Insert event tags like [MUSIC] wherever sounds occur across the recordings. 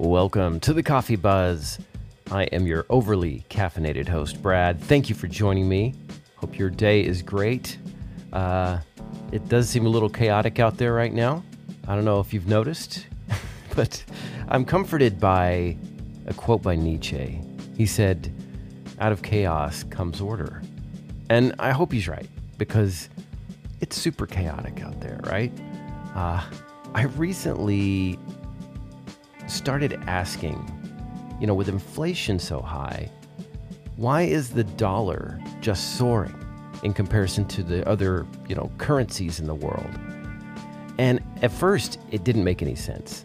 Welcome to the Coffee Buzz. I am your overly caffeinated host, Brad. Thank you for joining me. Hope your day is great. Uh, it does seem a little chaotic out there right now. I don't know if you've noticed, [LAUGHS] but I'm comforted by a quote by Nietzsche. He said, Out of chaos comes order. And I hope he's right because it's super chaotic out there, right? Uh, I recently started asking, you know, with inflation so high, why is the dollar just soaring in comparison to the other, you know, currencies in the world? And at first, it didn't make any sense.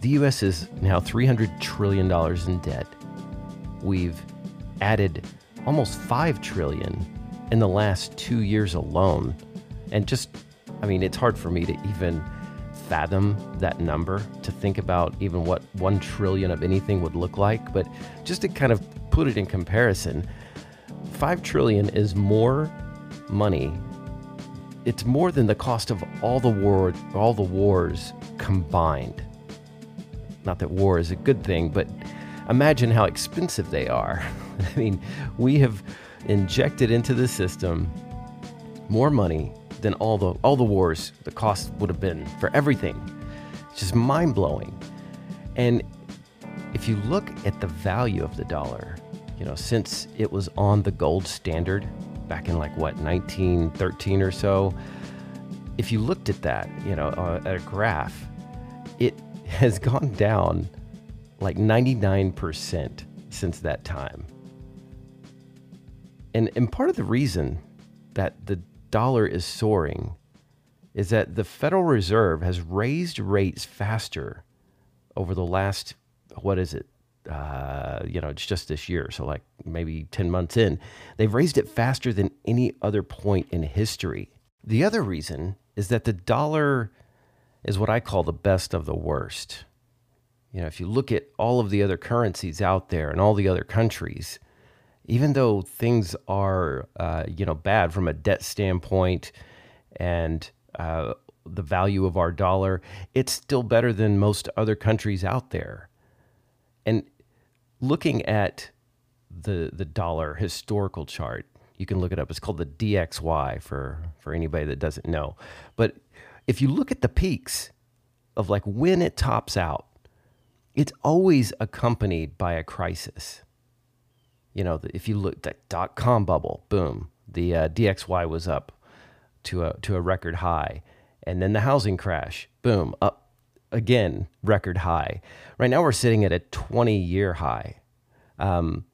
The US is now $300 trillion in debt. We've added almost 5 trillion in the last 2 years alone. And just I mean, it's hard for me to even fathom that number, to think about even what 1 trillion of anything would look like, but just to kind of put it in comparison, 5 trillion is more money. It's more than the cost of all the war all the wars combined. Not that war is a good thing, but imagine how expensive they are. [LAUGHS] I mean, we have injected into the system more money than all the all the wars the cost would have been for everything. It's just mind blowing. And if you look at the value of the dollar, you know, since it was on the gold standard back in like what 1913 or so, if you looked at that, you know, uh, at a graph, it [LAUGHS] has gone down like 99% since that time. And and part of the reason that the dollar is soaring is that the Federal Reserve has raised rates faster over the last, what is it? Uh, you know, it's just this year, so like maybe 10 months in. They've raised it faster than any other point in history. The other reason is that the dollar is what I call the best of the worst. You know, if you look at all of the other currencies out there and all the other countries, even though things are, uh, you know, bad from a debt standpoint and uh, the value of our dollar, it's still better than most other countries out there. And looking at the the dollar historical chart, you can look it up. It's called the DXY for for anybody that doesn't know. But if you look at the peaks of like when it tops out, it's always accompanied by a crisis you know, if you look at dot com bubble, boom, the uh, DXY was up to a to a record high, and then the housing crash, boom, up again, record high. Right now we're sitting at a 20 year high. Um,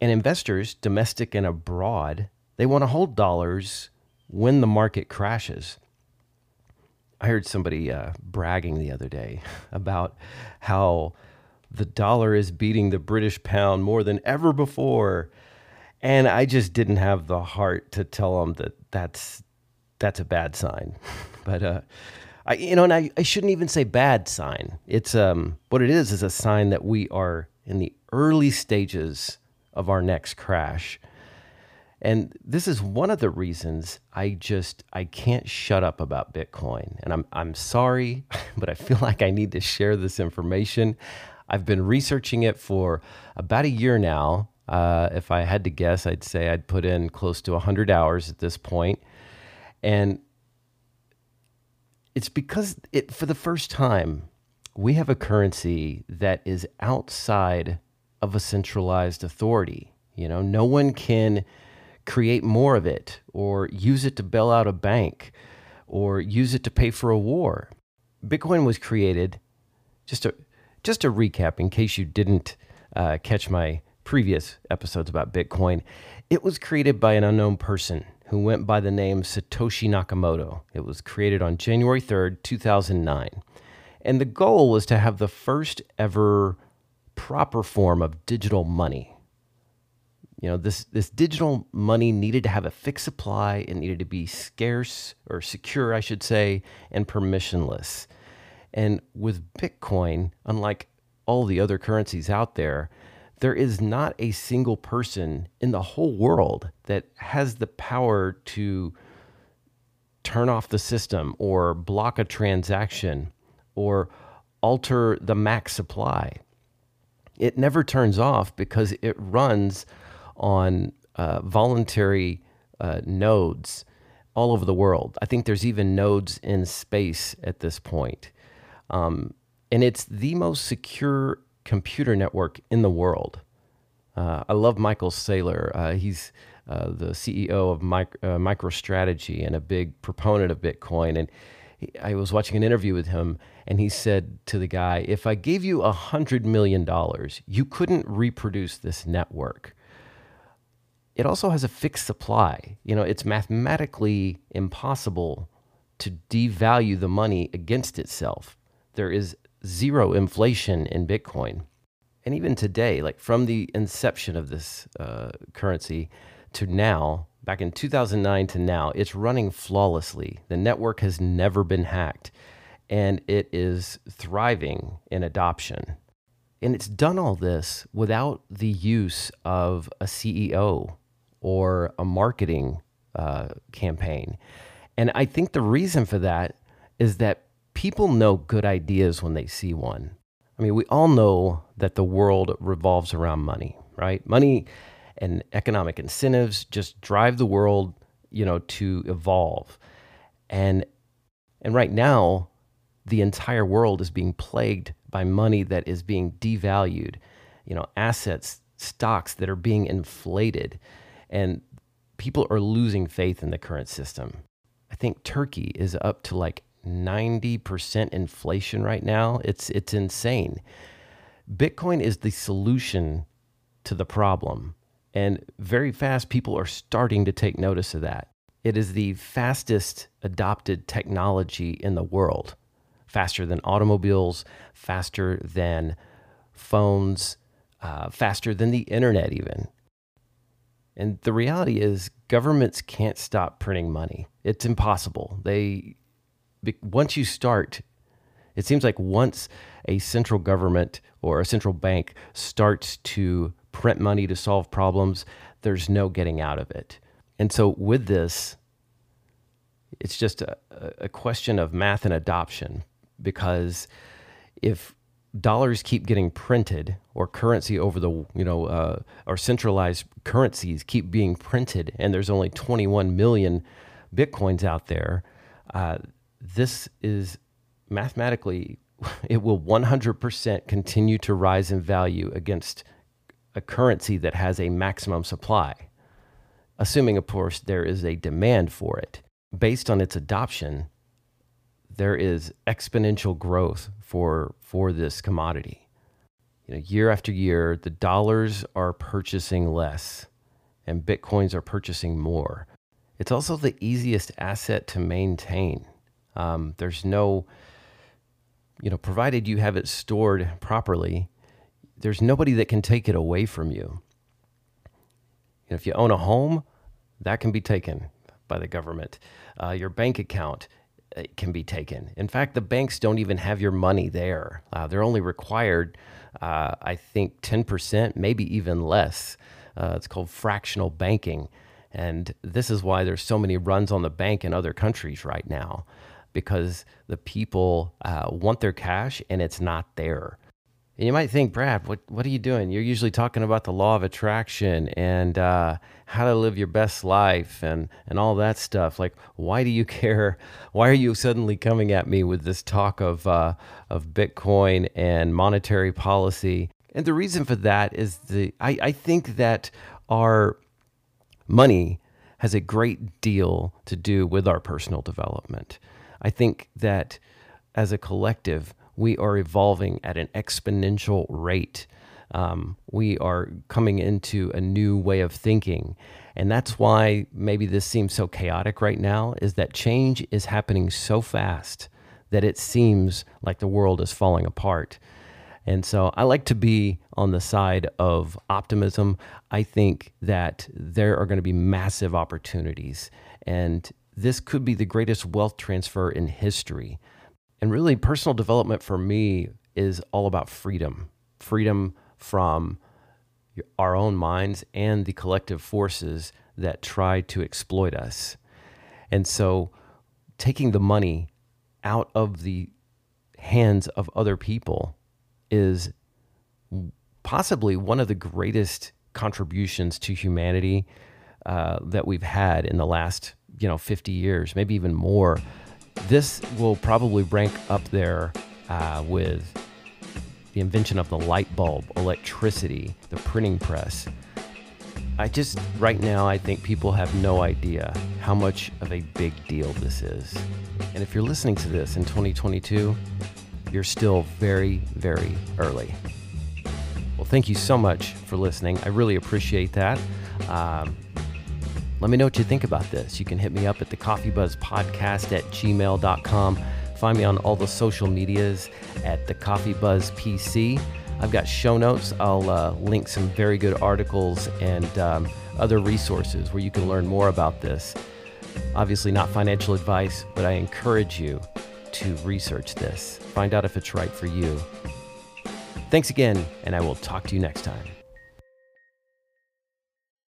and investors, domestic and abroad, they want to hold dollars when the market crashes. I heard somebody uh, bragging the other day [LAUGHS] about how the dollar is beating the British pound more than ever before. And I just didn't have the heart to tell them that that's that's a bad sign. [LAUGHS] but uh, I, you know, and I, I shouldn't even say bad sign. It's um, what it is is a sign that we are in the early stages of our next crash. And this is one of the reasons I just I can't shut up about Bitcoin. And I'm I'm sorry, [LAUGHS] but I feel like I need to share this information. I've been researching it for about a year now. Uh, if I had to guess, I'd say I'd put in close to 100 hours at this point. And it's because it, for the first time, we have a currency that is outside of a centralized authority. You know, no one can create more of it or use it to bail out a bank or use it to pay for a war. Bitcoin was created just to just a recap in case you didn't uh, catch my previous episodes about Bitcoin, it was created by an unknown person who went by the name Satoshi Nakamoto. It was created on January 3rd, 2009. And the goal was to have the first ever proper form of digital money. You know, this, this digital money needed to have a fixed supply, it needed to be scarce or secure, I should say, and permissionless. And with Bitcoin, unlike all the other currencies out there, there is not a single person in the whole world that has the power to turn off the system or block a transaction or alter the max supply. It never turns off because it runs on uh, voluntary uh, nodes all over the world. I think there's even nodes in space at this point. Um, and it's the most secure computer network in the world. Uh, I love Michael Saylor. Uh, he's uh, the CEO of uh, MicroStrategy and a big proponent of Bitcoin. And he, I was watching an interview with him, and he said to the guy, "If I gave you a hundred million dollars, you couldn't reproduce this network." It also has a fixed supply. You know, it's mathematically impossible to devalue the money against itself. There is zero inflation in Bitcoin. And even today, like from the inception of this uh, currency to now, back in 2009 to now, it's running flawlessly. The network has never been hacked and it is thriving in adoption. And it's done all this without the use of a CEO or a marketing uh, campaign. And I think the reason for that is that people know good ideas when they see one. I mean, we all know that the world revolves around money, right? Money and economic incentives just drive the world, you know, to evolve. And and right now, the entire world is being plagued by money that is being devalued, you know, assets, stocks that are being inflated, and people are losing faith in the current system. I think Turkey is up to like 90% inflation right now. It's it's insane. Bitcoin is the solution to the problem. And very fast people are starting to take notice of that. It is the fastest adopted technology in the world. Faster than automobiles, faster than phones, uh, faster than the internet, even. And the reality is, governments can't stop printing money. It's impossible. They once you start, it seems like once a central government or a central bank starts to print money to solve problems, there's no getting out of it. And so with this, it's just a, a question of math and adoption because if dollars keep getting printed or currency over the you know uh, or centralized currencies keep being printed and there's only 21 million bitcoins out there uh, this is mathematically, [LAUGHS] it will 100% continue to rise in value against a currency that has a maximum supply, assuming, of course, there is a demand for it. Based on its adoption, there is exponential growth for, for this commodity. You know, year after year, the dollars are purchasing less and bitcoins are purchasing more. It's also the easiest asset to maintain. Um, there's no, you know, provided you have it stored properly, there's nobody that can take it away from you. you know, if you own a home, that can be taken by the government. Uh, your bank account uh, can be taken. In fact, the banks don't even have your money there. Uh, they're only required, uh, I think, 10%, maybe even less. Uh, it's called fractional banking. And this is why there's so many runs on the bank in other countries right now because the people uh, want their cash and it's not there. And you might think, Brad, what, what are you doing? You're usually talking about the law of attraction and uh, how to live your best life and, and all that stuff. Like, why do you [LAUGHS] care? Why are you suddenly coming at me with this talk of, uh, of Bitcoin and monetary policy? And the reason for that is the I, I think that our money has a great deal to do with our personal development. I think that as a collective, we are evolving at an exponential rate. Um, we are coming into a new way of thinking. And that's why maybe this seems so chaotic right now, is that change is happening so fast that it seems like the world is falling apart. And so I like to be on the side of optimism. I think that there are going to be massive opportunities. And this could be the greatest wealth transfer in history. And really, personal development for me is all about freedom freedom from our own minds and the collective forces that try to exploit us. And so, taking the money out of the hands of other people is possibly one of the greatest contributions to humanity uh, that we've had in the last you know 50 years maybe even more this will probably rank up there uh, with the invention of the light bulb electricity the printing press. I just right now i think people have no idea how much of a big deal this is. And if you're listening to this in 2022 you're still very very early. Well thank you so much for listening. I really appreciate that. Um, let me know what you think about this. You can hit me up at the Coffee Buzz Podcast at gmail.com. Find me on all the social medias at the Coffee Buzz PC. I've got show notes. I'll uh, link some very good articles and um, other resources where you can learn more about this. Obviously, not financial advice, but I encourage you to research this. Find out if it's right for you. Thanks again, and I will talk to you next time.